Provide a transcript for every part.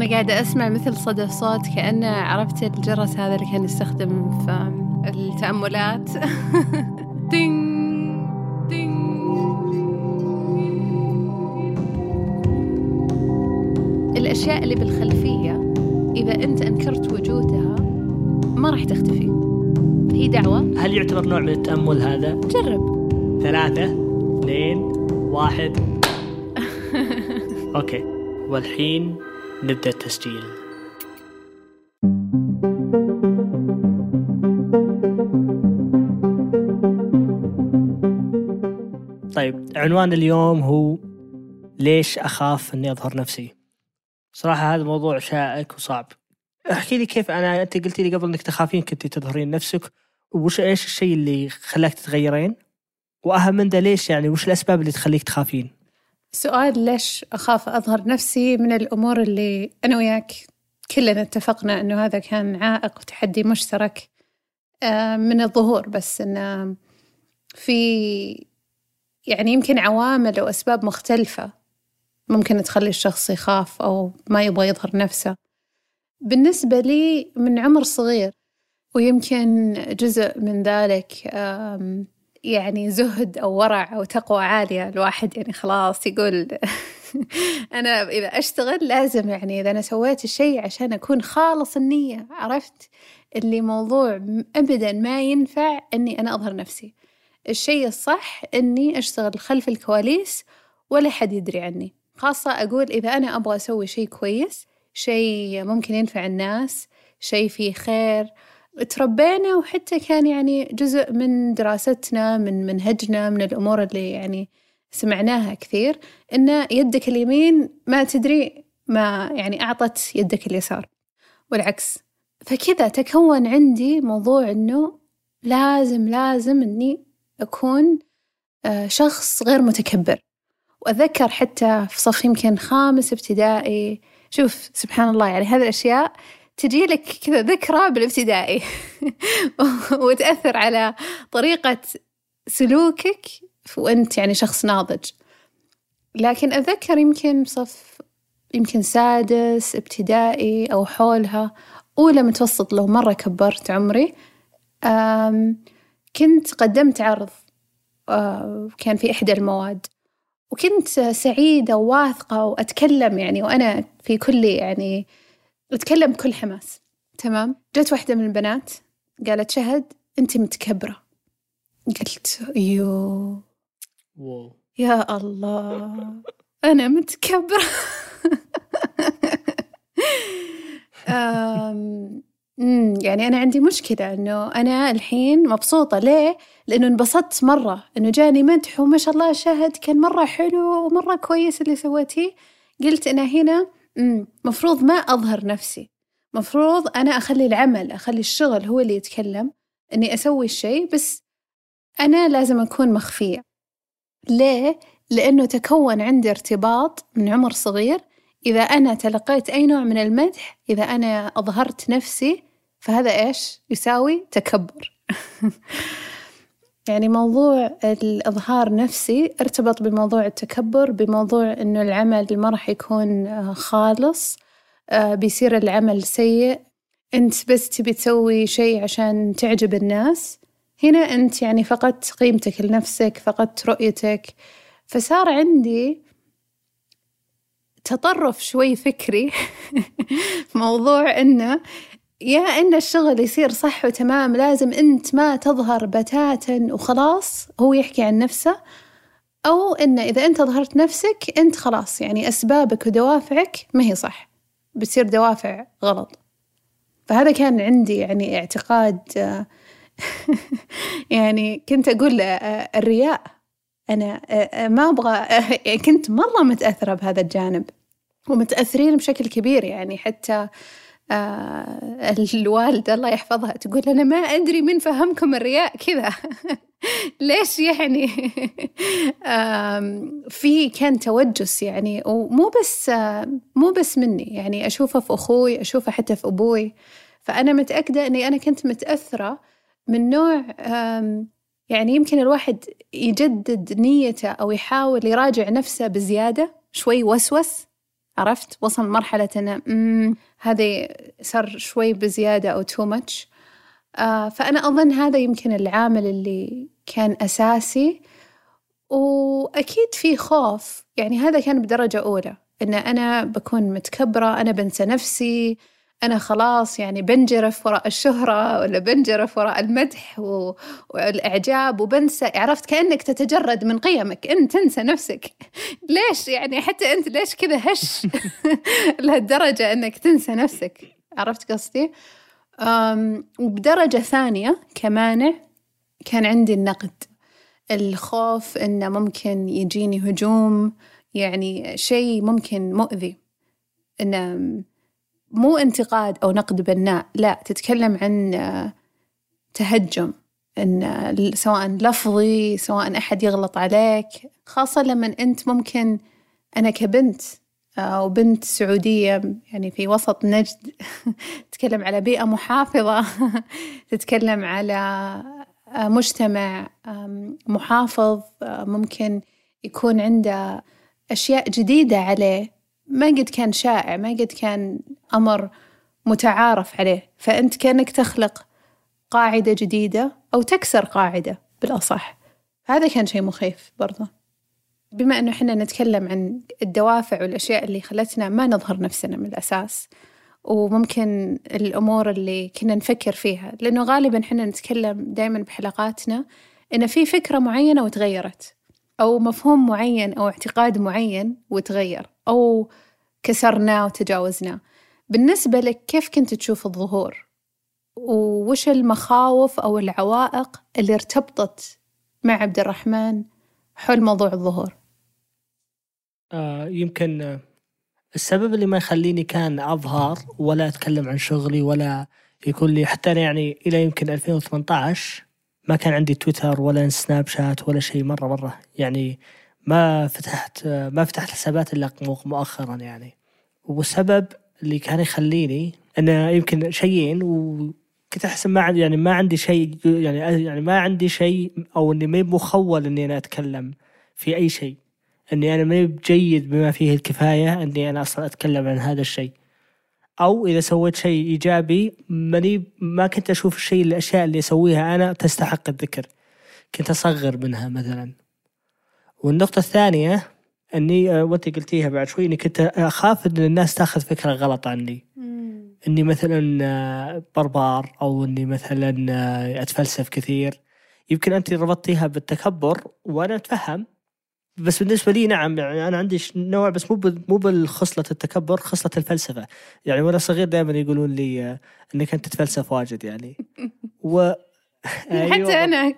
أنا قاعدة أسمع مثل صدى صوت كأنه عرفت الجرس هذا اللي كان يستخدم في التأملات. دينج دينج الأشياء اللي بالخلفية إذا أنت أنكرت وجودها ما راح تختفي. هي دعوة. هل يعتبر نوع من التأمل هذا؟ جرب. ثلاثة اثنين واحد. أوكي. والحين نبدأ التسجيل. طيب عنوان اليوم هو ليش أخاف أني أظهر نفسي؟ صراحة هذا موضوع شائك وصعب. احكي لي كيف أنا أنت قلتي لي قبل أنك تخافين كنت تظهرين نفسك وش إيش الشيء اللي خلاك تتغيرين؟ وأهم من ده ليش يعني وش الأسباب اللي تخليك تخافين؟ سؤال ليش أخاف أظهر نفسي من الأمور اللي أنا وياك كلنا اتفقنا أنه هذا كان عائق وتحدي مشترك آه، من الظهور. بس أنه في يعني يمكن عوامل وأسباب مختلفة ممكن تخلي الشخص يخاف أو ما يبغى يظهر نفسه. بالنسبة لي من عمر صغير ويمكن جزء من ذلك يعني زهد أو ورع أو تقوى عالية الواحد يعني خلاص يقول أنا إذا أشتغل لازم يعني إذا أنا سويت الشيء عشان أكون خالص النية عرفت؟ اللي موضوع أبدا ما ينفع أني أنا أظهر نفسي. الشيء الصح أني أشتغل خلف الكواليس ولا حد يدري عني. خاصة أقول إذا أنا أبغى أسوي شيء كويس شيء ممكن ينفع الناس شيء فيه خير تربينا وحتى كان يعني جزء من دراستنا من منهجنا من الأمور اللي يعني سمعناها كثير إن يدك اليمين ما تدري ما يعني أعطت يدك اليسار والعكس. فكذا تكون عندي موضوع إنه لازم لازم إني أكون آه، شخص غير متكبر. وأتذكر حتى في صف يمكن خامس ابتدائي شوف سبحان الله يعني هذه الأشياء تجي لك كذا ذكرى بالابتدائي. وتأثر على طريقة سلوكك وأنت يعني شخص ناضج. لكن أتذكر يمكن بصف يمكن سادس ابتدائي أو حولها أولى متوسط لو مرة كبرت عمري كنت قدمت عرض كان في إحدى المواد. وكنت سعيدة وواثقة وأتكلم يعني وأنا في كل يعني أتكلم بكل حماس. تمام. جت واحدة من البنات قالت شهد أنت متكبرة. قلت يو واو. يا الله. أنا متكبرة. يعني أنا عندي مشكلة إنه أنا الحين مبسوطة. ليه؟ لأنه انبسطت مرة. إنه جاني مدح وما شاء الله شاهد كان مرة حلو ومرة كويس اللي سويتيه. قلت أنا هنا مفروض ما أظهر نفسي. مفروض أنا أخلي العمل أخلي الشغل هو اللي يتكلم إني أسوي الشيء بس أنا لازم أكون مخفية. ليه؟ لأنه تكون عندي ارتباط من عمر صغير. إذا أنا تلقيت أي نوع من المدح إذا أنا أظهرت نفسي فهذا إيش؟ يساوي تكبر. يعني موضوع الإظهار نفسي ارتبط بموضوع التكبر بموضوع إنه العمل ما راح يكون آه، خالص. آه، بيصير العمل سيء. أنت بس تبي تسوي شيء عشان تعجب الناس. هنا أنت يعني فقدت قيمتك لنفسك فقدت رؤيتك. فصار عندي تطرف شوي فكري. موضوع إنه يا إن الشغل يصير صح وتمام لازم أنت ما تظهر بتاتا وخلاص هو يحكي عن نفسه أو إن إذا أنت ظهرت نفسك أنت خلاص يعني أسبابك ودوافعك ما هي صح بتصير دوافع غلط. فهذا كان عندي يعني اعتقاد يعني كنت أقول الرياء أنا ما أبغى كنت مرة متأثرة بهذا الجانب ومتأثرين بشكل كبير يعني حتى آه الوالدة الله يحفظها تقول أنا ما أدري من فهمكم الرياء كذا. ليش يعني؟ في كان توجس يعني ومو بس مو بس مني يعني أشوفه في أخوي أشوفه حتى في أبوي. فأنا متأكدة أني أنا كنت متأثرة من نوع يعني يمكن الواحد يجدد نيته أو يحاول يراجع نفسه بزيادة شوي وسوس. عرفت؟ وصل مرحلة أنه مم، هذه صار شوي بزيادة أو تو ماتش آه فأنا أظن هذا يمكن العامل اللي كان أساسي. وأكيد في خوف. يعني هذا كان بدرجة أولى. إن أنا بكون متكبرة أنا بنسى نفسي. أنا خلاص يعني بنجرف وراء الشهرة ولا بنجرف وراء المدح و... والإعجاب وبنسى عرفت؟ كأنك تتجرد من قيمك. أنت تنسى نفسك. ليش يعني حتى أنت ليش كذا هش؟ لهالدرجة أنك تنسى نفسك. عرفت قصدي؟ وبدرجة ثانية كمانع كان عندي النقد. الخوف إنه ممكن يجيني هجوم يعني شيء ممكن مؤذي. إنه مو انتقاد أو نقد بناء لا تتكلم عن تهجم إن سواء لفظي سواء أحد يغلط عليك خاصة لما أنت ممكن أنا كبنت وبنت سعودية يعني في وسط نجد تتكلم على بيئة محافظة تتكلم على مجتمع محافظ ممكن يكون عنده أشياء جديدة عليه. ما قد كان شائع ما قد كان أمر متعارف عليه. فأنت كأنك تخلق قاعدة جديدة أو تكسر قاعدة بالأصح. هذا كان شيء مخيف برضه. بما أنه إحنا نتكلم عن الدوافع والأشياء اللي خلتنا ما نظهر نفسنا من الأساس وممكن الأمور اللي كنا نفكر فيها. لأنه غالبا إحنا نتكلم دائما بحلقاتنا إن في فكرة معينة وتغيرت أو مفهوم معين أو اعتقاد معين وتغير. أو كسرناه وتجاوزناه بالنسبة لك كيف كنت تشوف الظهور؟ ووش المخاوف أو العوائق اللي ارتبطت مع عبد الرحمن حول موضوع الظهور؟ آه يمكن السبب اللي ما يخليني كان أظهر ولا أتكلم عن شغلي ولا يكون لي حتى أنا يعني إلى يمكن 2018 ما كان عندي تويتر ولا سناب شات ولا شيء مرة مرة يعني ما فتحت ما فتحت حسابات إلا مؤخرا يعني. والسبب اللي كان يخليني أنا يمكن شيئين وكنت أحس ما عندي يعني ما عندي شيء يعني يعني ما عندي شيء أو إني ما مخول إني أنا أتكلم في أي شيء. إني أنا ما بجيد بما فيه الكفاية إني أنا أصلا أتكلم عن هذا الشيء. أو إذا سويت شيء إيجابي ماني ما كنت أشوف الشيء الأشياء اللي أسويها أنا تستحق الذكر. كنت أصغر منها مثلا. والنقطة الثانية أني آه، وأنت قلتيها بعد شوي إني كنت أخاف إن الناس تاخذ فكرة غلط عني. إني مثلا آه، بربار أو إني مثلا آه، أتفلسف كثير. يمكن أنت ربطتيها بالتكبر وأنا أتفهم. بس بالنسبة لي نعم يعني أنا عندي نوع بس مو مو بالخصلة التكبر خصلة الفلسفة. يعني وأنا صغير دائما يقولون لي أنك أنت تتفلسف واجد يعني. و أيوة. حتى أنا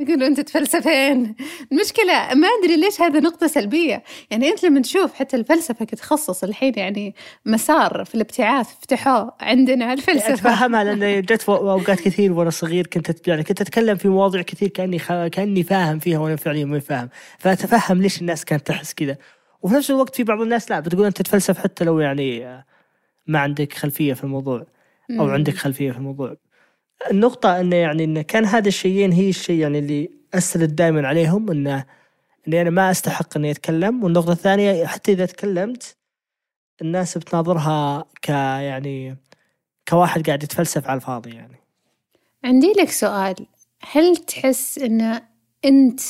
يقولون أنت تفلسفين. المشكلة ما أدري ليش هذا نقطة سلبية. يعني أنت لما تشوف حتى الفلسفة كتخصص الحين يعني مسار في الابتعاث فتحوه عندنا الفلسفة. أتفهمها لأن جت أوقات كثير وأنا صغير كنت يعني كنت أتكلم في مواضيع كثير كأني خ... كأني فاهم فيها وأنا فعليا ما فاهم. فأتفهم ليش الناس كانت تحس كذا. وفي نفس الوقت في بعض الناس لا بتقول أنت تتفلسف حتى لو يعني ما عندك خلفية في الموضوع أو عندك خلفية في الموضوع. النقطة انه يعني انه كان هذا الشيئين هي الشيء يعني اللي أسرد دائما عليهم انه إني أنا ما أستحق إني أتكلم. والنقطة الثانية حتى إذا تكلمت الناس بتناظرها ك يعني كواحد قاعد يتفلسف على الفاضي يعني. عندي لك سؤال. هل تحس إن أنت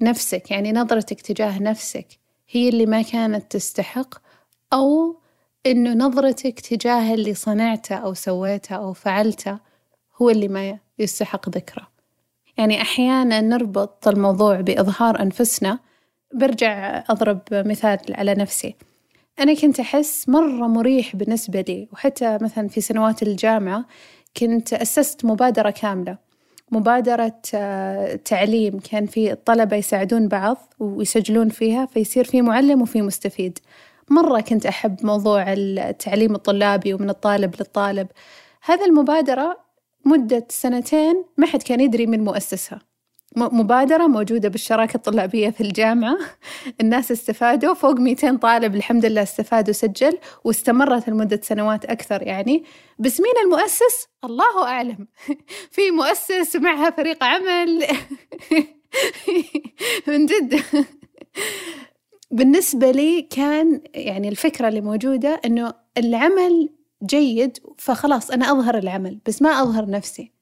نفسك يعني نظرتك تجاه نفسك هي اللي ما كانت تستحق؟ أو انه نظرتك تجاه اللي صنعته أو سويته أو فعلته هو اللي ما يستحق ذكره. يعني أحيانا نربط الموضوع بإظهار أنفسنا. برجع أضرب مثال على نفسي. أنا كنت أحس مرة مريح بالنسبة لي وحتى مثلا في سنوات الجامعة كنت أسست مبادرة كاملة. مبادرة آه، تعليم. كان في الطلبة يساعدون بعض ويسجلون فيها فيصير في معلم وفي مستفيد. مرة كنت أحب موضوع التعليم الطلابي ومن الطالب للطالب. هذا المبادرة مدة سنتين ما حد كان يدري من مؤسسها. مبادرة موجودة بالشراكة الطلابية في الجامعة. الناس استفادوا فوق 200 طالب الحمد لله استفادوا سجل واستمرت لمدة سنوات أكثر يعني. بس مين المؤسس؟ الله أعلم. في مؤسس معها فريق عمل. من جد. بالنسبة لي كان يعني الفكرة اللي موجودة إنه العمل جيد فخلاص أنا أظهر العمل بس ما أظهر نفسي.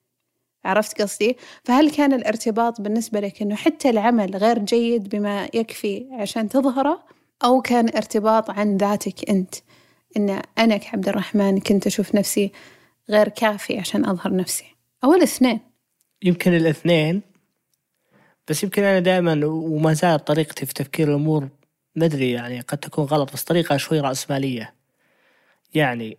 عرفت قصدي؟ فهل كان الارتباط بالنسبة لك إنه حتى العمل غير جيد بما يكفي عشان تظهره؟ أو كان ارتباط عن ذاتك أنت إن أنا كعبد الرحمن كنت أشوف نفسي غير كافي عشان أظهر نفسي؟ أو الاثنين؟ يمكن الاثنين بس يمكن أنا دائما وما زالت طريقتي في تفكير الأمور ما أدري يعني قد تكون غلط بس طريقة شوي رأسمالية. يعني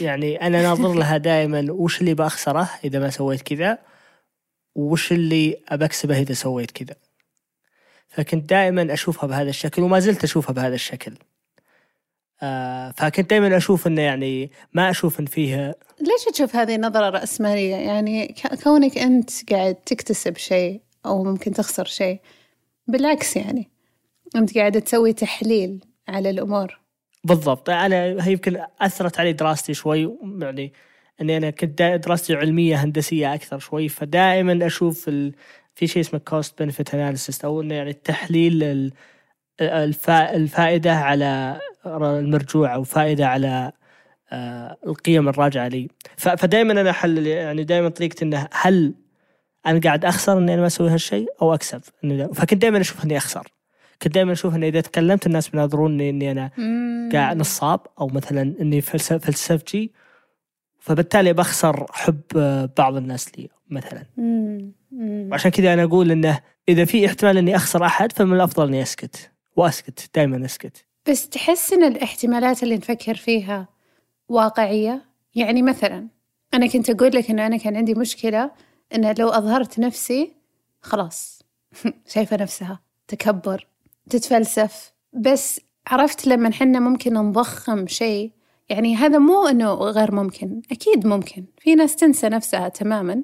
يعني أنا ناظر لها دائما وش اللي بأخسره إذا ما سويت كذا وش اللي أبكسبه إذا سويت كذا. فكنت دائما أشوفها بهذا الشكل وما زلت أشوفها بهذا الشكل. آه فكنت دائما أشوف أنه يعني ما أشوف أن فيها ليش تشوف هذه نظرة رأسمالية يعني كونك أنت قاعد تكتسب شيء أو ممكن تخسر شيء بالعكس يعني أنت قاعد تسوي تحليل على الأمور. بالضبط. أنا هي يمكن أثرت علي دراستي شوي يعني إني أنا كنت دراستي علمية هندسية أكثر شوي فدائما أشوف ال... في شيء اسمه cost benefit analysis أو إنه يعني التحليل الفا... الفائدة على المرجوع أو فائدة على آه، القيم الراجعة لي. فدائما أنا احلل يعني دائما طريقتي إنه هل أنا قاعد أخسر إني أنا ما أسوي هالشيء أو أكسب فكنت دائما أشوف إني أخسر. كنت دائما أشوف إنه إذا تكلمت الناس بيناظروني اني أنا قاعد نصاب أو مثلا إني فلسفتي فبالتالي بخسر حب بعض الناس لي مثلا. وعشان كذا أنا أقول إنه إذا في احتمال إني أخسر أحد فمن الأفضل إني أسكت. وأسكت دائما أسكت. بس تحس إن الاحتمالات اللي نفكر فيها واقعية؟ يعني مثلا أنا كنت أقول لك إنه أنا كان عندي مشكلة إنه لو أظهرت نفسي خلاص شايفة نفسها تكبر. تتفلسف. بس عرفت لما حنا ممكن نضخم شيء يعني هذا مو إنه غير ممكن أكيد ممكن. في ناس تنسى نفسها تماما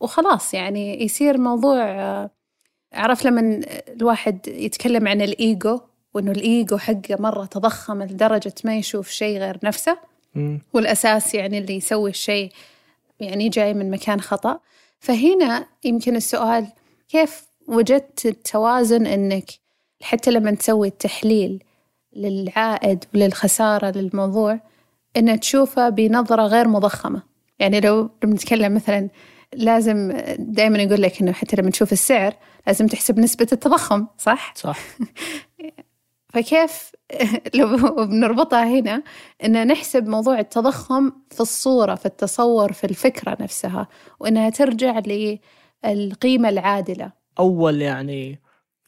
وخلاص يعني يصير موضوع عرفت لما الواحد يتكلم عن الإيجو وإنه الإيجو حقه مرة تضخم لدرجة ما يشوف شيء غير نفسه. والأساس يعني اللي يسوي الشيء يعني جاي من مكان خطأ. فهنا يمكن السؤال كيف وجدت التوازن إنك حتى لما تسوي التحليل للعائد وللخسارة للموضوع إن تشوفه بنظرة غير مضخمة. يعني لو نتكلم مثلا لازم دائما يقول لك إنه حتى لما تشوف السعر لازم تحسب نسبة التضخم صح؟ صح. فكيف لو بنربطها هنا إن نحسب موضوع التضخم في الصورة في التصور في الفكرة نفسها وإنها ترجع للقيمة العادلة. أول يعني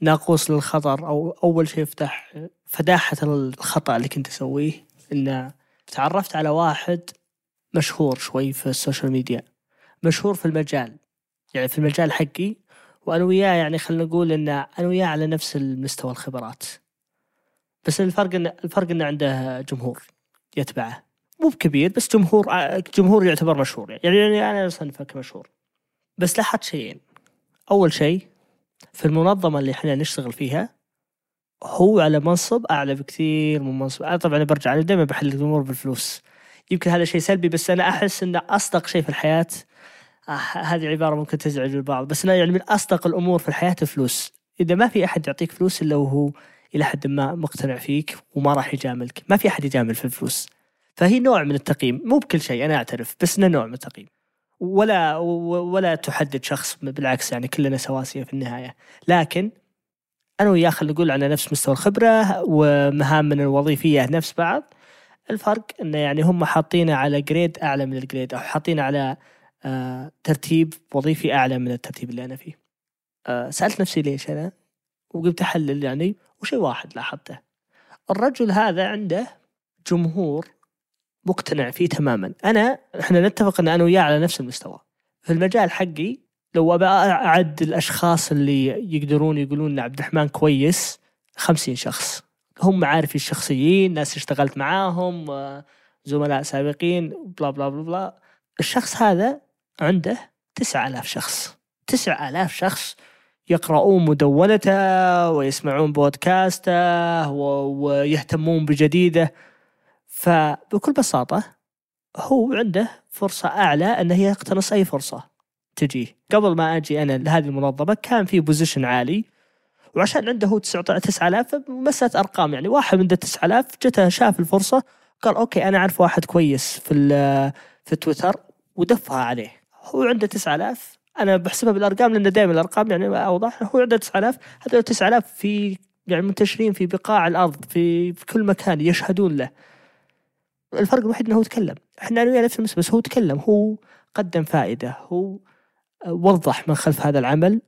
ناقوس للخطر أو أول شيء يفتح فداحة الخطأ اللي كنت أسويه انه تعرفت على واحد مشهور شوي في السوشيال ميديا مشهور في المجال يعني في المجال حقي وأنا وياه يعني خلينا نقول إن أنا وياه على نفس المستوى الخبرات. بس الفرق ان الفرق انه عنده جمهور يتبعه. مو بكبير بس جمهور جمهور يعتبر مشهور يعني, يعني أنا أصنفه كمشهور. بس لاحظت شيئين. أول شيء في المنظمة اللي إحنا نشتغل فيها هو على منصب أعلى بكثير من منصب أنا طبعا برجع أنا دائما بحل الأمور بالفلوس. يمكن هذا شيء سلبي بس أنا أحس أنه أصدق شيء في الحياة آه هذه عبارة ممكن تزعج البعض بس أنا يعني من أصدق الأمور في الحياة الفلوس. إذا ما في أحد يعطيك فلوس إلا وهو إلى حد ما مقتنع فيك وما راح يجاملك. ما في أحد يجامل في الفلوس. فهي نوع من التقييم مو بكل شيء أنا أعترف بس إنه نوع من التقييم. ولا ولا تحدد شخص بالعكس يعني كلنا سواسية في النهاية لكن أنا وياه خلينا نقول على نفس مستوى الخبرة ومهامنا الوظيفية نفس بعض الفرق إنه يعني هم حاطينه على grade أعلى من ال grade أو حاطينه على آه ترتيب وظيفي أعلى من الترتيب اللي أنا فيه. آه سألت نفسي ليش أنا وقمت أحلل يعني وشيء واحد لاحظته. الرجل هذا عنده جمهور مقتنع فيه تماما. أنا إحنا نتفق إن أنا وياه على نفس المستوى. في المجال حقي لو أبى أعد الأشخاص اللي يقدرون يقولون إن عبد الرحمن كويس خمسين شخص. هم معارفي الشخصيين ناس اشتغلت معاهم زملاء سابقين بلا بلا بلا بلا. الشخص هذا عنده تسعة آلاف شخص. تسعة آلاف شخص يقرؤون مدونته ويسمعون بودكاسته ويهتمون بجديده. فبكل بساطة هو عنده فرصة أعلى أنه يقتنص أي فرصة تجيه. قبل ما أجي أنا لهذه المنظمة كان في بوزيشن عالي وعشان عنده هو 9000 مسألة أرقام يعني. واحد من 9000 جته شاف الفرصة قال أوكي أنا أعرف واحد كويس في في تويتر ودفها عليه. هو عنده 9000 أنا بحسبها بالأرقام لأن دائما الأرقام يعني أوضح. هو عنده 9000 هذول 9000 في يعني منتشرين في بقاع الأرض في, في كل مكان يشهدون له. الفرق الوحيد إنه هو تكلم. إحنا أنا نفس المس بس هو تكلم هو قدم فائدة هو وضح من خلف هذا العمل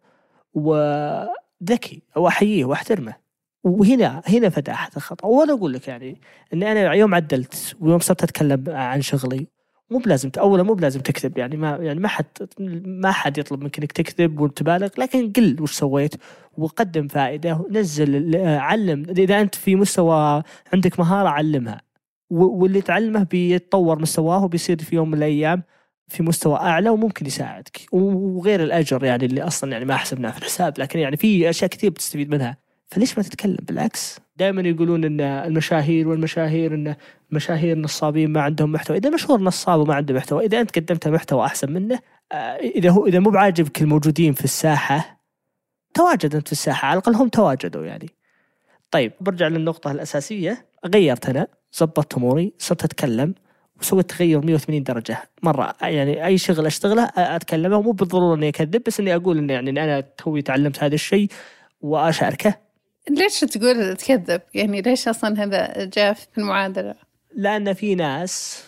وذكي وأحييه وأحترمه. وهنا هنا فتحت الخطأ. وأنا أقول لك يعني اني أنا يوم عدلت ويوم صرت أتكلم عن شغلي مو بلازم اولا مو بلازم تكذب يعني ما يعني ما حد ما حد يطلب منك إنك تكذب وتبالغ لكن قل وش سويت وقدم فائدة نزل علم إذا أنت في مستوى عندك مهارة علمها. واللي تعلمه بيتطور مستواه وبيصير في يوم من الأيام في مستوى أعلى وممكن يساعدك. وغير الأجر يعني اللي أصلا يعني ما حسبناه في الحساب لكن يعني في أشياء كثير بتستفيد منها. فليش ما تتكلم؟ بالعكس. دائما يقولون إن المشاهير والمشاهير إن مشاهير نصابين ما عندهم محتوى. إذا مشهور نصاب وما عنده محتوى إذا أنت قدمت محتوى أحسن منه آه، إذا هو إذا مو بعاجبك الموجودين في الساحة تواجد أنت في الساحة. على الأقل هم تواجدوا يعني. طيب برجع للنقطة الأساسية. غيرت أنا. زبطت أموري صرت أتكلم وسويت تغير 180 درجة مرة يعني أي شغل أشتغله أتكلمه مو بالضرورة إني أكذب بس إني أقول إني يعني أنا توي تعلمت هذا الشيء وأشاركه ليش تقول تكذب؟ يعني ليش أصلا هذا جاء في المعادلة؟ لأن في ناس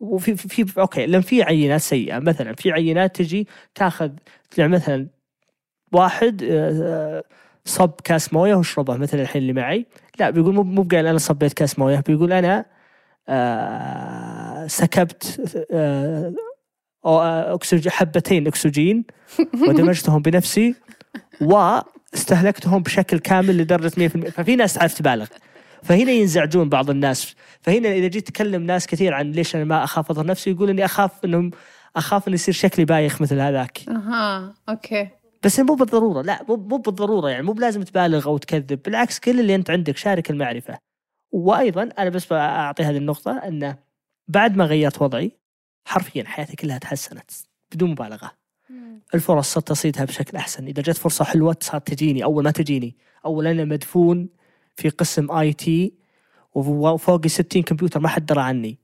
وفي في, في أوكي لأن في عينات سيئة مثلا في عينات تجي تاخذ يعني مثلا واحد صب كاس مويه واشربه مثلا الحين اللي معي. لا بيقول مو مو قال أنا صبيت كاس مويه بيقول أنا آه سكبت آه, آه، حبتين أكسجين ودمجتهم بنفسي واستهلكتهم بشكل كامل لدرجة 100% ففي ناس تعرف تبالغ. فهنا ينزعجون بعض الناس. فهنا إذا جيت تكلم ناس كثير عن ليش أنا ما أخاف اضر نفسي يقول إني أخاف انهم أخاف إنه يصير شكلي بايخ مثل هذاك. أها okay. بس مو بالضرورة لا مو مو بالضرورة يعني مو بلازم تبالغ أو تكذب بالعكس كل اللي أنت عندك شارك المعرفة. وأيضا أنا بس أعطي هذه النقطة إنه بعد ما غيرت وضعي حرفيا حياتي كلها تحسنت بدون مبالغة. الفرص صرت أصيدها بشكل أحسن. إذا جت فرصة حلوة صارت تجيني. أول ما تجيني أول أنا مدفون في قسم IT وفوقي 60 كمبيوتر ما حد درى عني.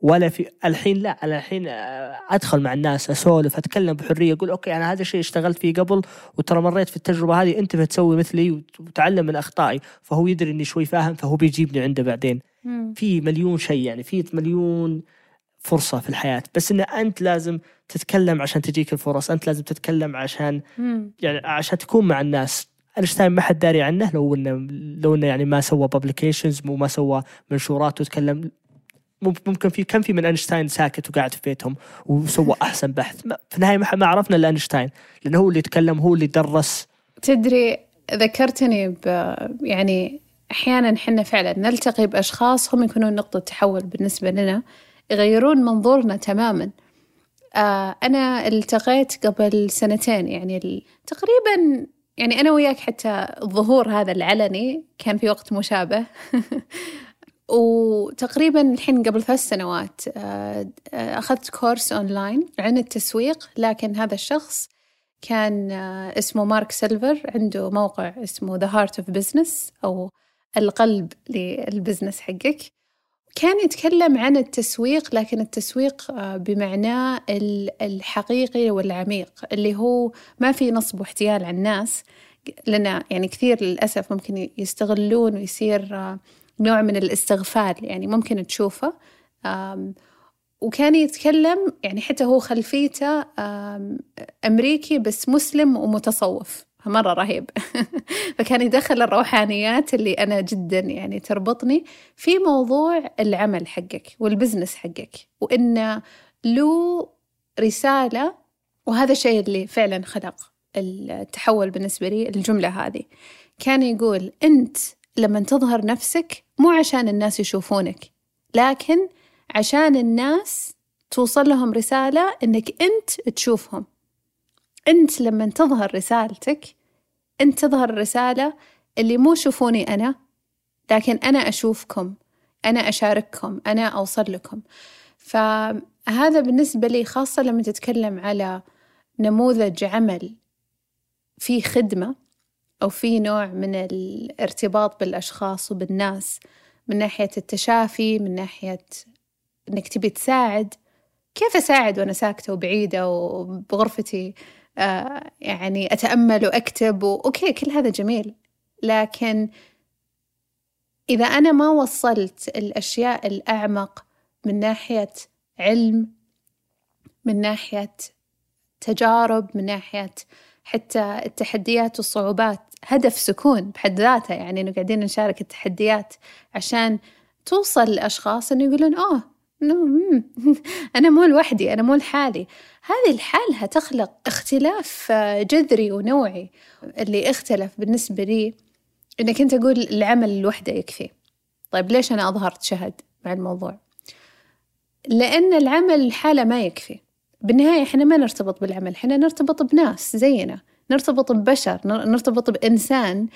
ولا في الحين لا أنا الحين آه، أدخل مع الناس أسولف أتكلم بحرية أقول okay أنا هذا الشيء اشتغلت فيه قبل وترى مريت في التجربة هذه أنت بتسوي مثلي وتعلم من أخطائي. فهو يدري إني شوي فاهم فهو بيجيبني عنده بعدين. في مليون شيء يعني في مليون فرصة في الحياة. بس إن أنت لازم تتكلم عشان تجيك الفرص أنت لازم تتكلم عشان يعني عشان تكون مع الناس. أينشتاين ما حد داري عنه لو انه لو إنه يعني ما سوى publications مو ما سوى منشورات وتكلم. ممكن في كم في من أينشتاين ساكت وقاعد في بيتهم وسوى أحسن بحث. في النهاية ما عرفنا إلا أينشتاين لأنه هو اللي يتكلم هو اللي درس. تدري ذكرتني ب يعني أحيانا إحنا فعلا نلتقي باشخاص هم يكونون نقطة تحول بالنسبة لنا يغيرون منظورنا تماما. آه أنا التقيت قبل سنتين يعني تقريبا يعني أنا وياك حتى الظهور هذا العلني كان في وقت مشابه. وتقريبا الحين قبل ثلاث سنوات آه، آه، أخذت course online عن التسويق لكن هذا الشخص كان آه، اسمه مارك سيلفر عنده موقع اسمه The Heart of Business أو القلب لل business حقك. كان يتكلم عن التسويق لكن التسويق بمعناه الحقيقي والعميق اللي هو ما في نصب واحتيال على الناس. لأن يعني كثير للأسف ممكن يستغلون ويصير نوع من الاستغفال يعني ممكن تشوفه. وكان يتكلم يعني حتى هو خلفيته أمريكي بس مسلم ومتصوف. مرة رهيب. فكان يدخل الروحانيات اللي أنا جدا يعني تربطني في موضوع العمل حقك والبزنس حقك وإنه له رسالة وهذا الشيء اللي فعلا خلق التحول بالنسبة لي الجملة هذه. كان يقول أنت لما تظهر نفسك مو عشان الناس يشوفونك لكن عشان الناس توصل لهم رسالة إنك أنت تشوفهم. أنت لما تظهر رسالتك أنت تظهر الرسالة اللي مو شوفوني أنا لكن أنا أشوفكم أنا أشارككم أنا أوصل لكم. فهذا بالنسبة لي خاصة لما تتكلم على نموذج عمل في خدمة أو في نوع من الارتباط بالأشخاص وبالناس من ناحية التشافي من ناحية إنك تبي تساعد. كيف أساعد وأنا ساكتة وبعيدة وبغرفتي؟ آه يعني أتأمل وأكتب وأوكي كل هذا جميل. لكن إذا أنا ما وصلت الأشياء الأعمق من ناحية علم من ناحية تجارب من ناحية حتى التحديات والصعوبات هدف سكون بحد ذاته. يعني إنه قاعدين نشارك التحديات عشان توصل لأشخاص إنه يقولون أوه أنا مو لوحدي أنا مو لحالي. هذه لحالها تخلق اختلاف جذري ونوعي اللي اختلف بالنسبة لي إنك أنت تقول العمل لوحده يكفي. طيب ليش أنا أظهرت شهد مع الموضوع؟ لأن العمل لحاله ما يكفي. بالنهاية إحنا ما نرتبط بالعمل إحنا نرتبط بناس زينا نرتبط ببشر نرتبط بإنسان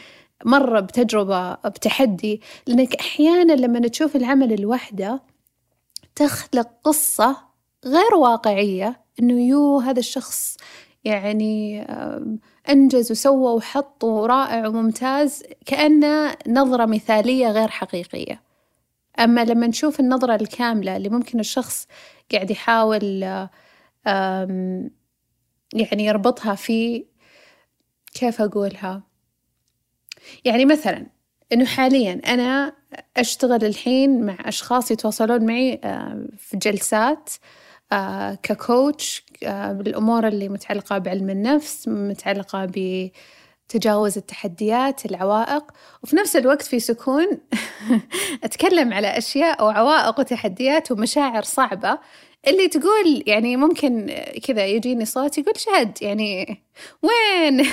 مر بتجربة بتحدي لأنك أحيانا لما تشوف العمل لوحده تخلق قصة غير واقعية إنه يو هذا الشخص يعني أنجز وسوى وحط ورائع وممتاز كأنه نظرة مثالية غير حقيقية. أما لما نشوف النظرة الكاملة اللي ممكن الشخص قاعد يحاول يعني يربطها في كيف أقولها؟ يعني مثلا إنه حاليا أنا أشتغل الحين مع أشخاص يتواصلون معي في جلسات ككوتش بالأمور اللي متعلقة بعلم النفس متعلقة بتجاوز التحديات العوائق وفي نفس الوقت في سكون أتكلم على أشياء وعوائق وتحديات ومشاعر صعبة اللي تقول يعني ممكن كذا يجيني صوت يقول شهد يعني وين؟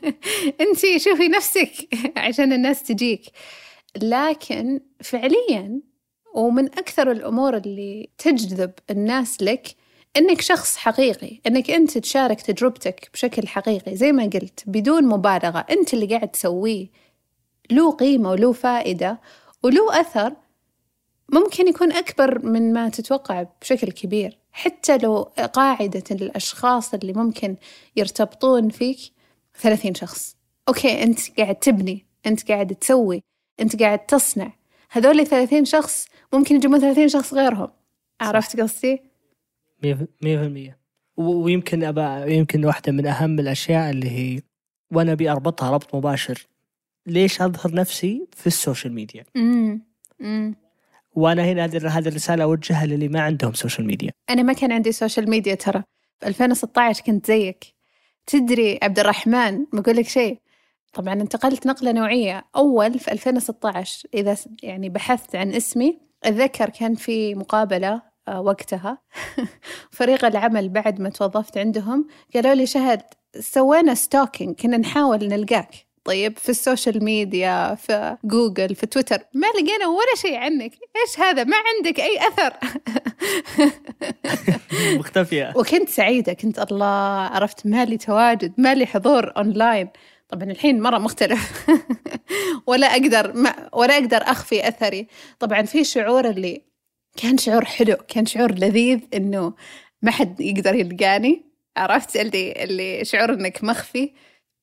انتي شوفي نفسك عشان الناس تجيك. لكن فعليا ومن أكثر الأمور اللي تجذب الناس لك إنك شخص حقيقي إنك أنت تشارك تجربتك بشكل حقيقي. زي ما قلت بدون مبالغة أنت اللي قاعد تسويه. له قيمة وله فائدة وله أثر ممكن يكون أكبر من ما تتوقع بشكل كبير. حتى لو قاعدة الأشخاص اللي ممكن يرتبطون فيك ثلاثين شخص. okay أنت قاعد تبني أنت قاعد تسوي أنت قاعد تصنع. هذول ثلاثين شخص ممكن يجيبون ثلاثين شخص غيرهم. عرفت قصدي؟ مية في المية. ويمكن أبا يمكن واحدة من أهم الأشياء اللي هي وأنا أبي أربطها ربط مباشر. ليش أظهر نفسي في ال social media؟ امم وأنا هنا هذه الرسالة أوجهها للي ما عندهم social media أنا ما كان عندي social media ترى. في 2016 كنت زيك. تدري عبد الرحمن بقول لك شيء؟ طبعا انتقلت نقلة نوعية. أول في 2016 إذا يعني بحثت عن اسمي أتذكر كان في مقابلة آه، وقتها. فريق العمل بعد ما توظفت عندهم قالوا لي شهد سوينا stalking كنا نحاول نلقاك. طيب في ال social media في جوجل في تويتر ما لقينا ولا شيء عنك. إيش هذا؟ ما عندك أي أثر. مختفية. وكنت سعيدة كنت الله عرفت مالي تواجد مالي حضور اونلاين طبعا الحين مرة مختلف. ولا أقدر ما ولا أقدر أخفي أثري. طبعا في شعور اللي كان شعور حلو كان شعور لذيذ إنه ما حد يقدر يلقاني. عرفت؟ اللي اللي شعور إنك مخفي.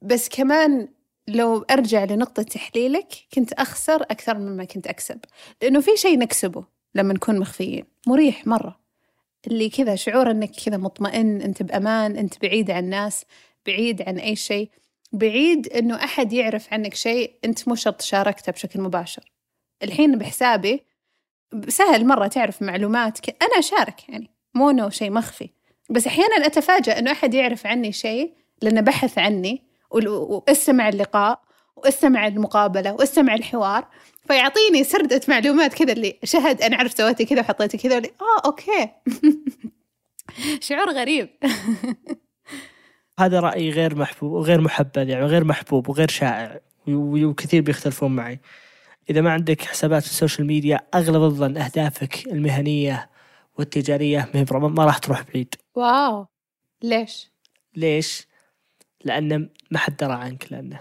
بس كمان لو أرجع لنقطة تحليلك كنت أخسر أكثر مما كنت أكسب. لأنه في شيء نكسبه لما نكون مخفيين. مريح مرة. اللي كذا شعور أنك كذا مطمئن أنت بأمان أنت بعيد عن الناس بعيد عن أي شيء. بعيد أنه أحد يعرف عنك شيء أنت مو شرط شاركته بشكل مباشر. الحين بحسابي سهل مرة تعرف معلومات أنا أشارك يعني مو أنه شيء مخفي. بس أحيانا أتفاجأ أنه أحد يعرف عني شيء لأنه بحث عني وأستمع اللقاء وأستمع المقابلة وأستمع الحوار. فيعطيني سردة معلومات كذا اللي شهد أنا عرفت سويتي كذا وحطيتي كذا واللي آه okay. شعور غريب. هذا رأي غير محبوب وغير محبذ يعني غير محبوب وغير شائع وكثير بيختلفون معي. إذا ما عندك حسابات في ال social media أغلب الظن أهدافك المهنية والتجارية ما راح تروح بعيد. wow. ليش؟ ليش؟ لأن ما حد درى عنك لأنه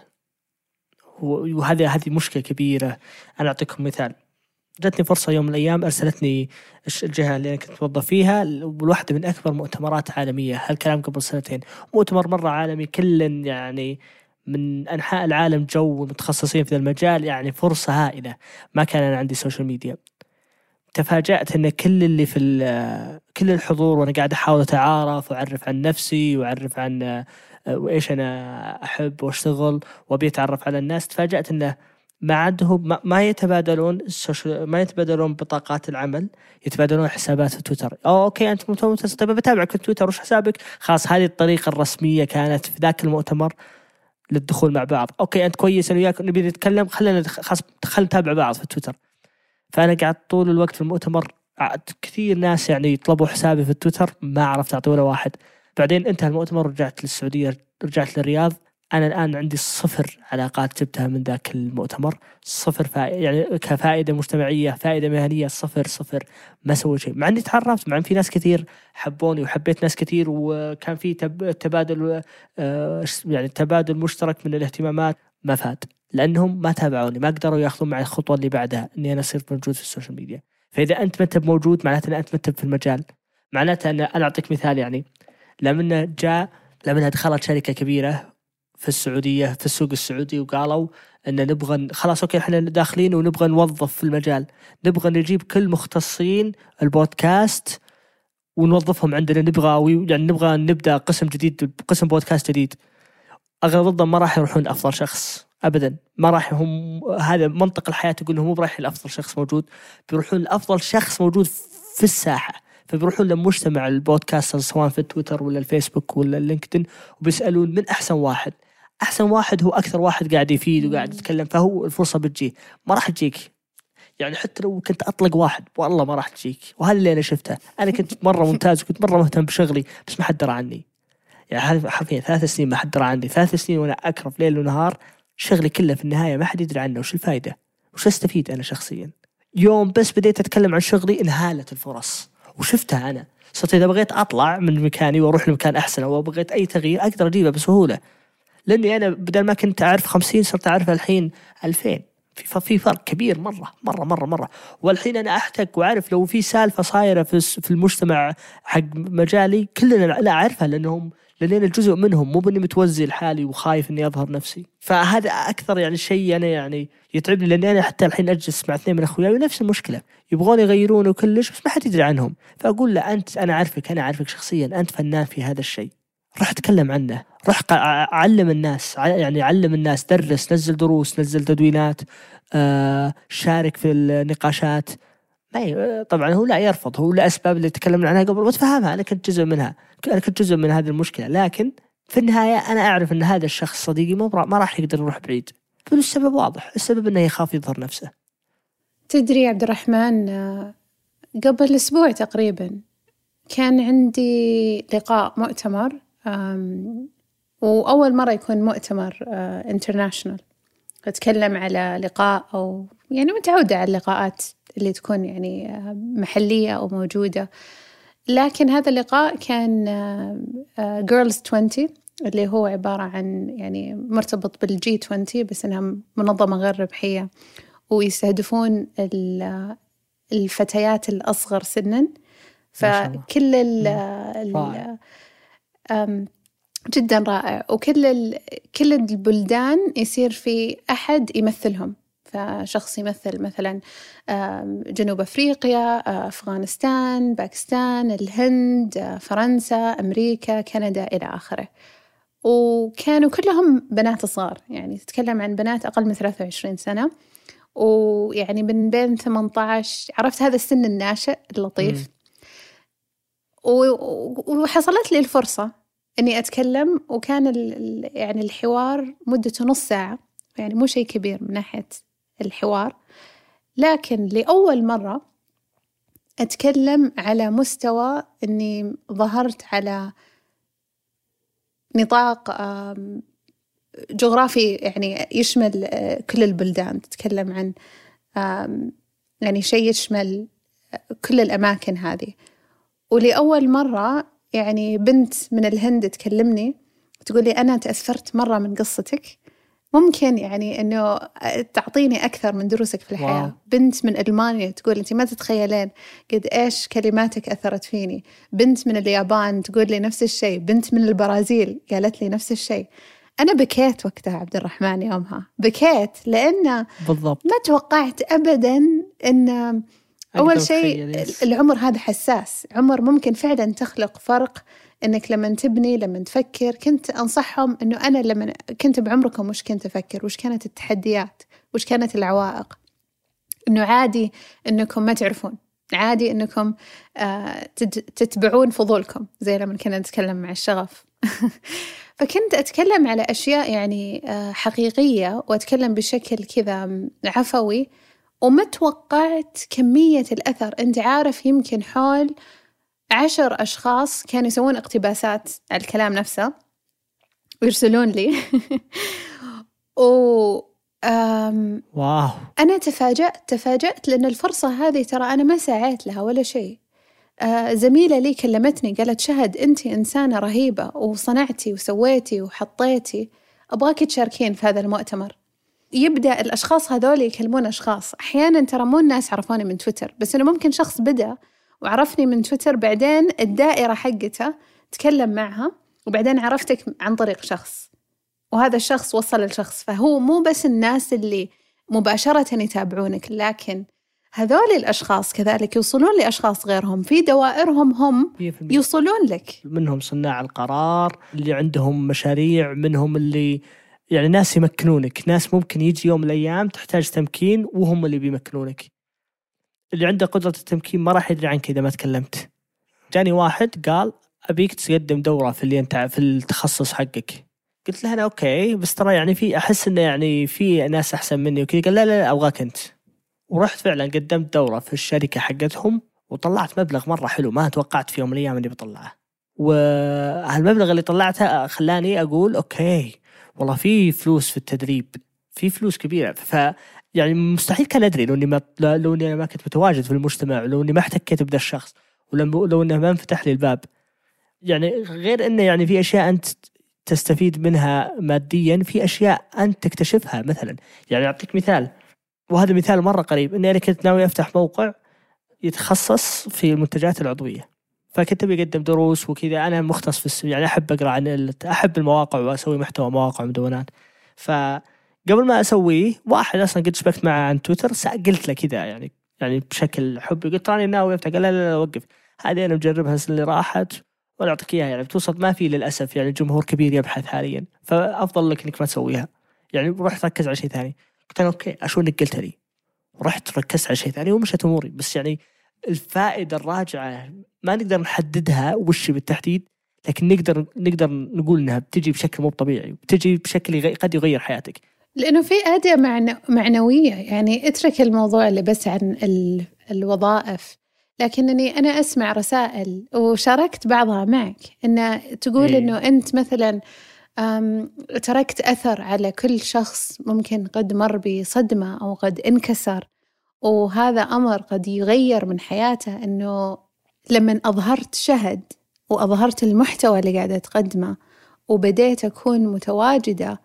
وهذه هذه مشكلة كبيرة. أنا أعطيكم مثال. جتني فرصة يوم من الأيام أرسلتني الجهة اللي أنا كنت موظف فيها لواحدة من أكبر مؤتمرات عالمية. هالكلام قبل سنتين. مؤتمر مرة عالمي كل يعني من أنحاء العالم جو متخصصين في المجال يعني فرصة هائلة. ما كان أنا عندي social media تفاجأت إن كل اللي في كل الحضور وأنا قاعد أحاول أتعارف وأعرف عن نفسي وأعرف عن وإيش أنا أحب وأشتغل وأبي أتعرف على الناس تفاجأت إنه ما عندهم ما يتبادلون ما يتبادلون بطاقات العمل يتبادلون حسابات في تويتر. أو okay أنت مؤتمر طيب بتابعك في تويتر وش حسابك؟ خلاص هذه الطريقة الرسمية كانت في ذاك المؤتمر للدخول مع بعض. okay أنت كويس أنا وياك نبي نتكلم خلينا خلاص خلينا نتابع بعض في تويتر. فأنا قعدت طول الوقت في المؤتمر كثير ناس يعني يطلبوا حسابي في التويتر ما عرفت اعطي ولا واحد. بعدين انتهى المؤتمر رجعت للسعودية رجعت للرياض. أنا الآن عندي صفر علاقات جبتها من ذاك المؤتمر. صفر فائدة يعني كفائدة مجتمعية فائدة مهنية صفر صفر. ما سويت شيء. مع إني تعرفت مع إن في ناس كثير حبوني وحبيت ناس كثير وكان في تبادل آه، يعني تبادل مشترك من الاهتمامات. ما فاد لأنهم ما تابعوني ما قدروا ياخذون معي الخطوة اللي بعدها إني أنا صرت موجود في ال social media. فإذا أنت ما أنت موجود معناته ان أنت ما أنت في المجال. معناته ان أنا أعطيك مثال يعني. لما جاء لما دخلت شركة كبيرة في السعودية في السوق السعودي وقالوا إن نبغى خلاص okay إحنا داخلين ونبغى نوظف في المجال. نبغى نجيب كل مختصين البودكاست ونوظفهم عندنا. نبغى يعني نبغى نبدأ قسم جديد قسم بودكاست جديد. أغلب ما راح يروحون أفضل شخص ابدا. ما راح هم هذا منطق الحياة إنه مو رايح لأفضل شخص موجود. بيروحون لأفضل شخص موجود في الساحة. فبيروحون لمجتمع البودكاست سواء في تويتر ولا الفيسبوك ولا اللينكدين وبيسألون من أحسن واحد. أحسن واحد هو أكثر واحد قاعد يفيد وقاعد يتكلم فهو الفرصة بتجيه ما راح تجيك. يعني حتى لو كنت أطلق واحد والله ما راح تجيك. وهذا اللي أنا شفته. أنا كنت مرة ممتاز وكنت مرة مهتم بشغلي بس ما حد درى عني. يعني حرفيا ثلاث سنين ما حد درى عني. ثلاث سنين وأنا اكرف ليل ونهار شغلي كله في النهاية ما حد يدري عنه. وش الفائده وش أستفيد أنا شخصيا؟ يوم بس بديت أتكلم عن شغلي انهالت الفرص. وشفتها أنا. صرت إذا بغيت أطلع من مكاني وأروح لمكان أحسن أو بغيت أي تغيير أقدر أجيبه بسهولة. لأني أنا بدل ما كنت أعرف 50 صرت أعرف الحين 2000 في في فرق كبير مرة مرة مرة مرة. والحين أنا أحتك وأعرف لو في سالفة صايرة في في المجتمع حق مجالي كلنا لا أعرفها لأنهم أنا جزء منهم مو بإني متوزي لحالي وخايف إني أظهر نفسي. فهذا أكثر يعني شيء أنا يعني يتعبني لأني أنا حتى الحين أجلس مع اثنين من أخوياي ونفس المشكلة. يبغون يغيرون وكلش بس ما حد يدري عنهم. فأقول له أنت أنا أعرفك أنا أعرفك شخصيا أنت فنان في هذا الشيء. روح أتكلم عنه. روح علم الناس يعني علم الناس درس نزل دروس نزل تدوينات آه شارك في النقاشات. ما طبعا هو لا يرفض هو لاسباب اللي تكلمنا عنها قبل وتفهمها أنا كنت جزء منها أنا كنت جزء من هذه المشكلة. لكن في النهاية أنا أعرف إن هذا الشخص صديقي ما راح يقدر يروح بعيد. السبب واضح السبب إنه يخاف يظهر نفسه. تدري عبد الرحمن قبل أسبوع تقريبا كان عندي لقاء مؤتمر وأول مرة يكون مؤتمر انترناشونال آه، أتكلم على لقاء أو يعني متعودة على اللقاءات. اللي تكون يعني آه، محلية أو موجودة. لكن هذا اللقاء كان Girls آه، 20 اللي هو عبارة عن يعني مرتبط بال G 20 بس إنها منظمة غير ربحية. ويستهدفون الفتيات الأصغر سنا. فكل ال جدا رائع. وكل كل البلدان يصير في أحد يمثلهم. فشخص يمثل مثلا جنوب أفريقيا أفغانستان باكستان الهند فرنسا أمريكا كندا إلى آخره. وكانوا كلهم بنات صغار يعني تتكلم عن بنات أقل من 23 سنة. ويعني من بين 18 عرفت هذا السن الناشئ اللطيف. وحصلت لي الفرصة إني أتكلم وكان يعني الحوار مدته نص ساعة يعني مو شيء كبير من ناحية الحوار لكن لأول مرة أتكلم على مستوى إني ظهرت على نطاق جغرافي يعني يشمل آه، كل البلدان تتكلم عن يعني شيء يشمل كل الأماكن هذه. ولأول مرة يعني بنت من الهند تكلمني تقول لي أنا تأثرت مرة من قصتك. ممكن يعني إنه تعطيني أكثر من دروسك في الحياة. واو. بنت من ألمانيا تقول انت ما تتخيلين قد إيش كلماتك أثرت فيني. بنت من اليابان تقول لي نفس الشيء. بنت من البرازيل قالت لي نفس الشيء. أنا بكيت وقتها عبد الرحمن يومها. بكيت لأن بالضبط. ما توقعت أن أقدر أول شيء. العمر هذا حساس. عمر ممكن فعلا تخلق فرق إنك لما تبني لما تفكر كنت أنصحهم إنه أنا لما كنت بعمركم وش كنت أفكر؟ وش كانت التحديات؟ وش كانت العوائق؟ إنه عادي إنكم ما تعرفون. عادي إنكم آه تتبعون فضولكم زي لما كنا نتكلم مع الشغف. فكنت أتكلم على أشياء يعني آه حقيقية وأتكلم بشكل كذا عفوي وما توقعت كمية الأثر. أنت عارف يمكن حول عشر أشخاص كانوا يسوون اقتباسات على الكلام نفسه ويرسلون لي. و أم، واو. أنا تفاجأت تفاجأت لأن الفرصة هذه ترى أنا ما سعيت لها ولا شيء. آه، زميلة لي كلمتني قالت شهد أنت إنسانة رهيبة وصنعتي وسويتي وحطيتي أبغاك تشاركين في هذا المؤتمر. يبدأ الأشخاص هذول يكلمون أشخاص. أحيانا ترى مو الناس عرفوني من تويتر بس إنه ممكن شخص بدأ وعرفني من تويتر بعدين الدائرة حقته تكلم معها وبعدين عرفتك عن طريق شخص. وهذا الشخص وصل لشخص فهو مو بس الناس اللي مباشرة يتابعونك لكن هذول الأشخاص كذلك يوصلون لأشخاص غيرهم. في دوائرهم هم 100% يوصلون لك. منهم صناع القرار اللي عندهم مشاريع منهم اللي يعني ناس يمكنونك. ناس ممكن يجي يوم من الأيام تحتاج تمكين وهم اللي بيمكنونك. اللي عنده قدرة التمكين ما راح يدري عنك إذا ما تكلمت. جاني واحد قال أبيك تقدم دورة في اللي أنت في التخصص حقك. قلت له أنا أوكي بس ترى يعني في أحس إنه يعني في ناس أحسن مني وكذا. قال لا لا, لا أبغاك أنت. ورحت فعلا قدمت دورة في الشركة حقتهم وطلعت مبلغ مرة حلو ما توقعت في يوم من الأيام إني بطلعه. وهالمبلغ اللي طلعته خلاني أقول أوكي والله في فلوس في التدريب. في فلوس كبيرة. ف يعني مستحيل كان أدري لو إني ما لو إني ما كنت متواجد في المجتمع لو إني ما احتكيت بذا الشخص ولو لو إنه ما انفتح لي الباب. يعني غير إنه يعني في أشياء أنت تستفيد منها ماديا في أشياء أنت تكتشفها مثلا. يعني أعطيك مثال. وهذا مثال مرة قريب. إني أنا كنت ناوي أفتح موقع يتخصص في المنتجات العضوية. فكنت بقدم دروس وكذا. أنا مختص في الس... يعني أحب أقرأ عن ال... أحب المواقع وأسوي محتوى مواقع ومدونات. فقبل ما أسويه واحد أصلا قد شبكت معه عن تويتر قلت له كذا يعني يعني بشكل حبي. قلت راني ناوي أفتح؟ قال لا لا لا وقف. هذه أنا مجربها السنة اللي راحت ولا أعطيك إياها يعني. بتوصل ما في للأسف يعني جمهور كبير يبحث حاليا. فأفضل لك إنك ما تسويها. يعني رحت ركز على شيء ثاني. قلت أنا أوكي أشو إنك قلت لي؟ ورحت ركزت على شيء ثاني ومشت أموري. بس يعني الفائدة الراجعة ما نقدر نحددها وش بالتحديد لكن نقدر نقدر نقول إنها بتجي بشكل مو طبيعي بتجي بشكل. قد يغير حياتك. لأنه في أداة معنو... معنوية. يعني اترك الموضوع اللي بس عن ال... الوظائف. لكنني أنا أسمع رسائل وشاركت بعضها معك. إن تقول إيه. إنه أنت مثلا تركت أثر على كل شخص ممكن قد مر بصدمة أو قد انكسر. وهذا أمر قد يغير من حياته. إنه لما أظهرت شهد وأظهرت المحتوى اللي قاعدة تقدمه وبديت أكون متواجدة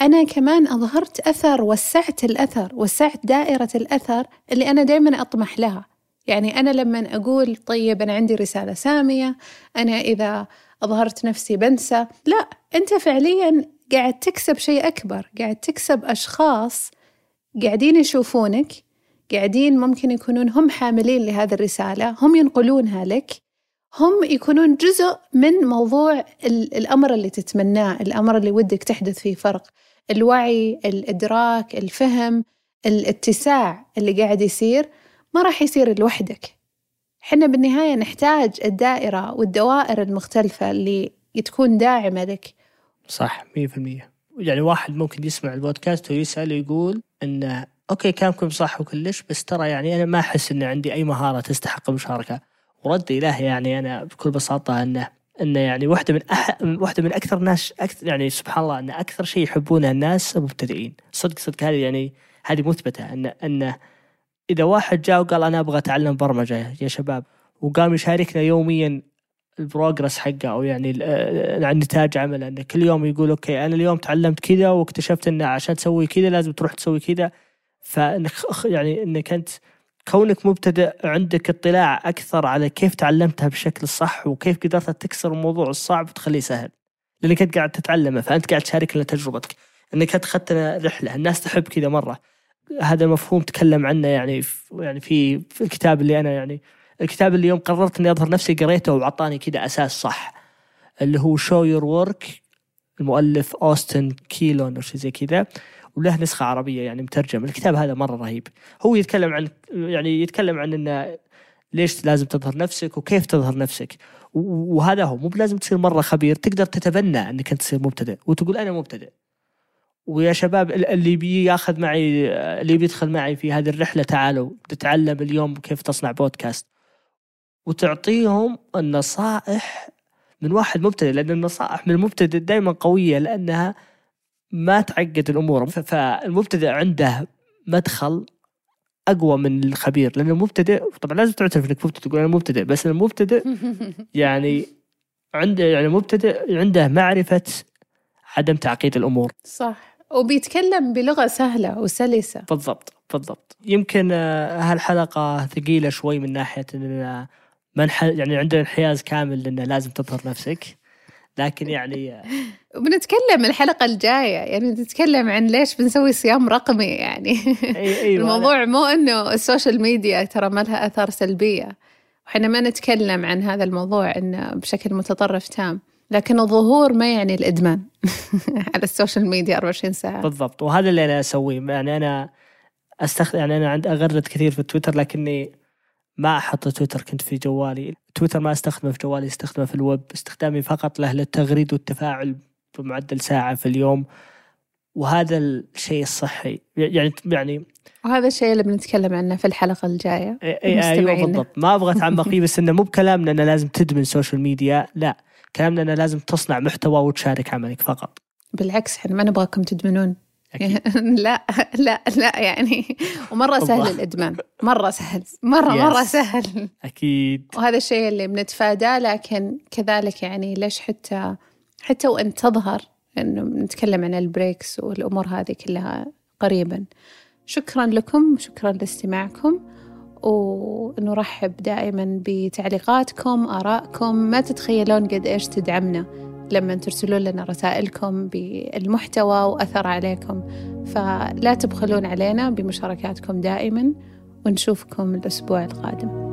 أنا كمان أظهرت أثر وسعت الأثر وسعت دائرة الأثر اللي أنا دائما أطمح لها. يعني أنا لما أقول طيب أنا عندي رسالة سامية أنا إذا أظهرت نفسي بنسى لا أنت فعليا قاعد تكسب شيء أكبر قاعد تكسب أشخاص قاعدين يشوفونك قاعدين ممكن يكونون هم حاملين لهذه الرسالة هم ينقلونها لك هم يكونون جزء من موضوع ال- الأمر اللي تتمناه الأمر اللي ودك تحدث فيه فرق. الوعي الإدراك الفهم الاتساع اللي قاعد يصير ما راح يصير لوحدك. حنا بالنهاية نحتاج الدائرة والدوائر المختلفة اللي تكون داعمة لك. صح 100% يعني واحد ممكن يسمع البودكاست ويسأل ويقول انه أوكي كلامكم صح وكلش بس ترى يعني أنا ما أحس ان عندي أي مهارة تستحق المشاركة. وردي له يعني أنا بكل بساطة إنه إنه يعني واحدة من أح... واحدة من أكثر ناس أكثر يعني سبحان الله إن أكثر شيء يحبونه الناس المبتدئين صدق صدق هذه يعني هذه مثبتة. ان انه إذا واحد جاء وقال أنا أبغى أتعلم برمجة يا شباب وقام يشاركنا يوميا ال progress حقه أو يعني آه، نتاج عمله انه كل يوم يقول okay أنا اليوم تعلمت كذا واكتشفت انه عشان تسوي كذا لازم تروح تسوي كذا. فانك يعني إنك أنت كونك مبتدئ عندك اطلاع أكثر على كيف تعلمتها بالشكل الصح وكيف قدرت تكسر الموضوع الصعب وتخليه سهل. لأنك أنت قاعد تتعلمه فأنت قاعد تشارك لنا تجربتك. أنك أخذت رحلة الناس تحب كذا مرة. هذا المفهوم تكلم عنه يعني في يعني في, في الكتاب اللي أنا يعني الكتاب اللي يوم قررت إني أظهر نفسي قريته وأعطاني كذا أساس صح. اللي هو Show Your Work المؤلف Austin Kleon أو شيء زي كذا. وله نسخة عربية يعني مترجم الكتاب هذا مرة رهيب. هو يتكلم عن يعني يتكلم عن إنه ليش لازم تظهر نفسك وكيف تظهر نفسك. وهذا هو مو بلازم تصير مرة خبير تقدر تتبنى إنك أنت تصير مبتدئ. وتقول أنا مبتدئ. ويا شباب اللي بياخذ معي اللي بيدخل معي في هذه الرحلة تعالوا تتعلم اليوم كيف تصنع بودكاست. وتعطيهم النصائح من واحد مبتدئ لأن النصائح من المبتدئ دائما قوية لأنها ما تعقد الأمور. فالمبتدئ عنده مدخل أقوى من الخبير لأن المبتدئ طبعا لازم تعترف إنك مبتدئ تقول أنا مبتدئ بس المبتدئ يعني عنده يعني مبتدئ عنده معرفة عدم تعقيد الأمور. صح. وبيتكلم بلغة سهلة وسلسة. بالضبط بالضبط. يمكن آه، هالحلقة ثقيلة شوي من ناحية اننا منح يعني عندنا انحياز كامل انه لازم تظهر نفسك. لكن يعني بنتكلم الحلقة الجاية يعني نتكلم عن ليش بنسوي صيام رقمي يعني. أيوة الموضوع مو إنه السوشيال ميديا ترى ما لها آثار سلبية. وحنا ما نتكلم عن هذا الموضوع إنه بشكل متطرف تام. لكن الظهور ما يعني الإدمان على ال social media 24 ساعة. بالضبط. وهذا اللي أنا أسويه. يعني أنا استخدم يعني أنا عند أغرد كثير في تويتر لكني ما أحط تويتر كنت في جوالي. تويتر ما أستخدمه في جوالي أستخدمه في الويب. استخدامي فقط له للتغريد والتفاعل بمعدل ساعة في اليوم. وهذا الشيء الصحي. يعني يعني وهذا الشيء اللي بنتكلم عنه في الحلقة الجاية. أيوه بالضبط. ما أبغى أتعمق فيه بس إنه مو بكلامنا إنه لازم تدمن social media لا. كلامنا إنه لازم تصنع محتوى وتشارك عملك فقط. بالعكس إحنا ما نبغاكم تدمنون. لا لا لا يعني ومرة سهل الإدمان مرة سهل مرة مرة سهل. أكيد. وهذا الشيء اللي بنتفاداه لكن كذلك يعني ليش حتى حتى وأن تظهر إنه نتكلم عن البريكس والأمور هذه كلها قريبا. شكرا لكم شكرا لاستماعكم ونرحب دائما بتعليقاتكم آرائكم. ما تتخيلون قد إيش تدعمنا. لما ترسلوا لنا رسائلكم بالمحتوى وأثر عليكم فلا تبخلون علينا بمشاركاتكم دائما ونشوفكم الأسبوع القادم.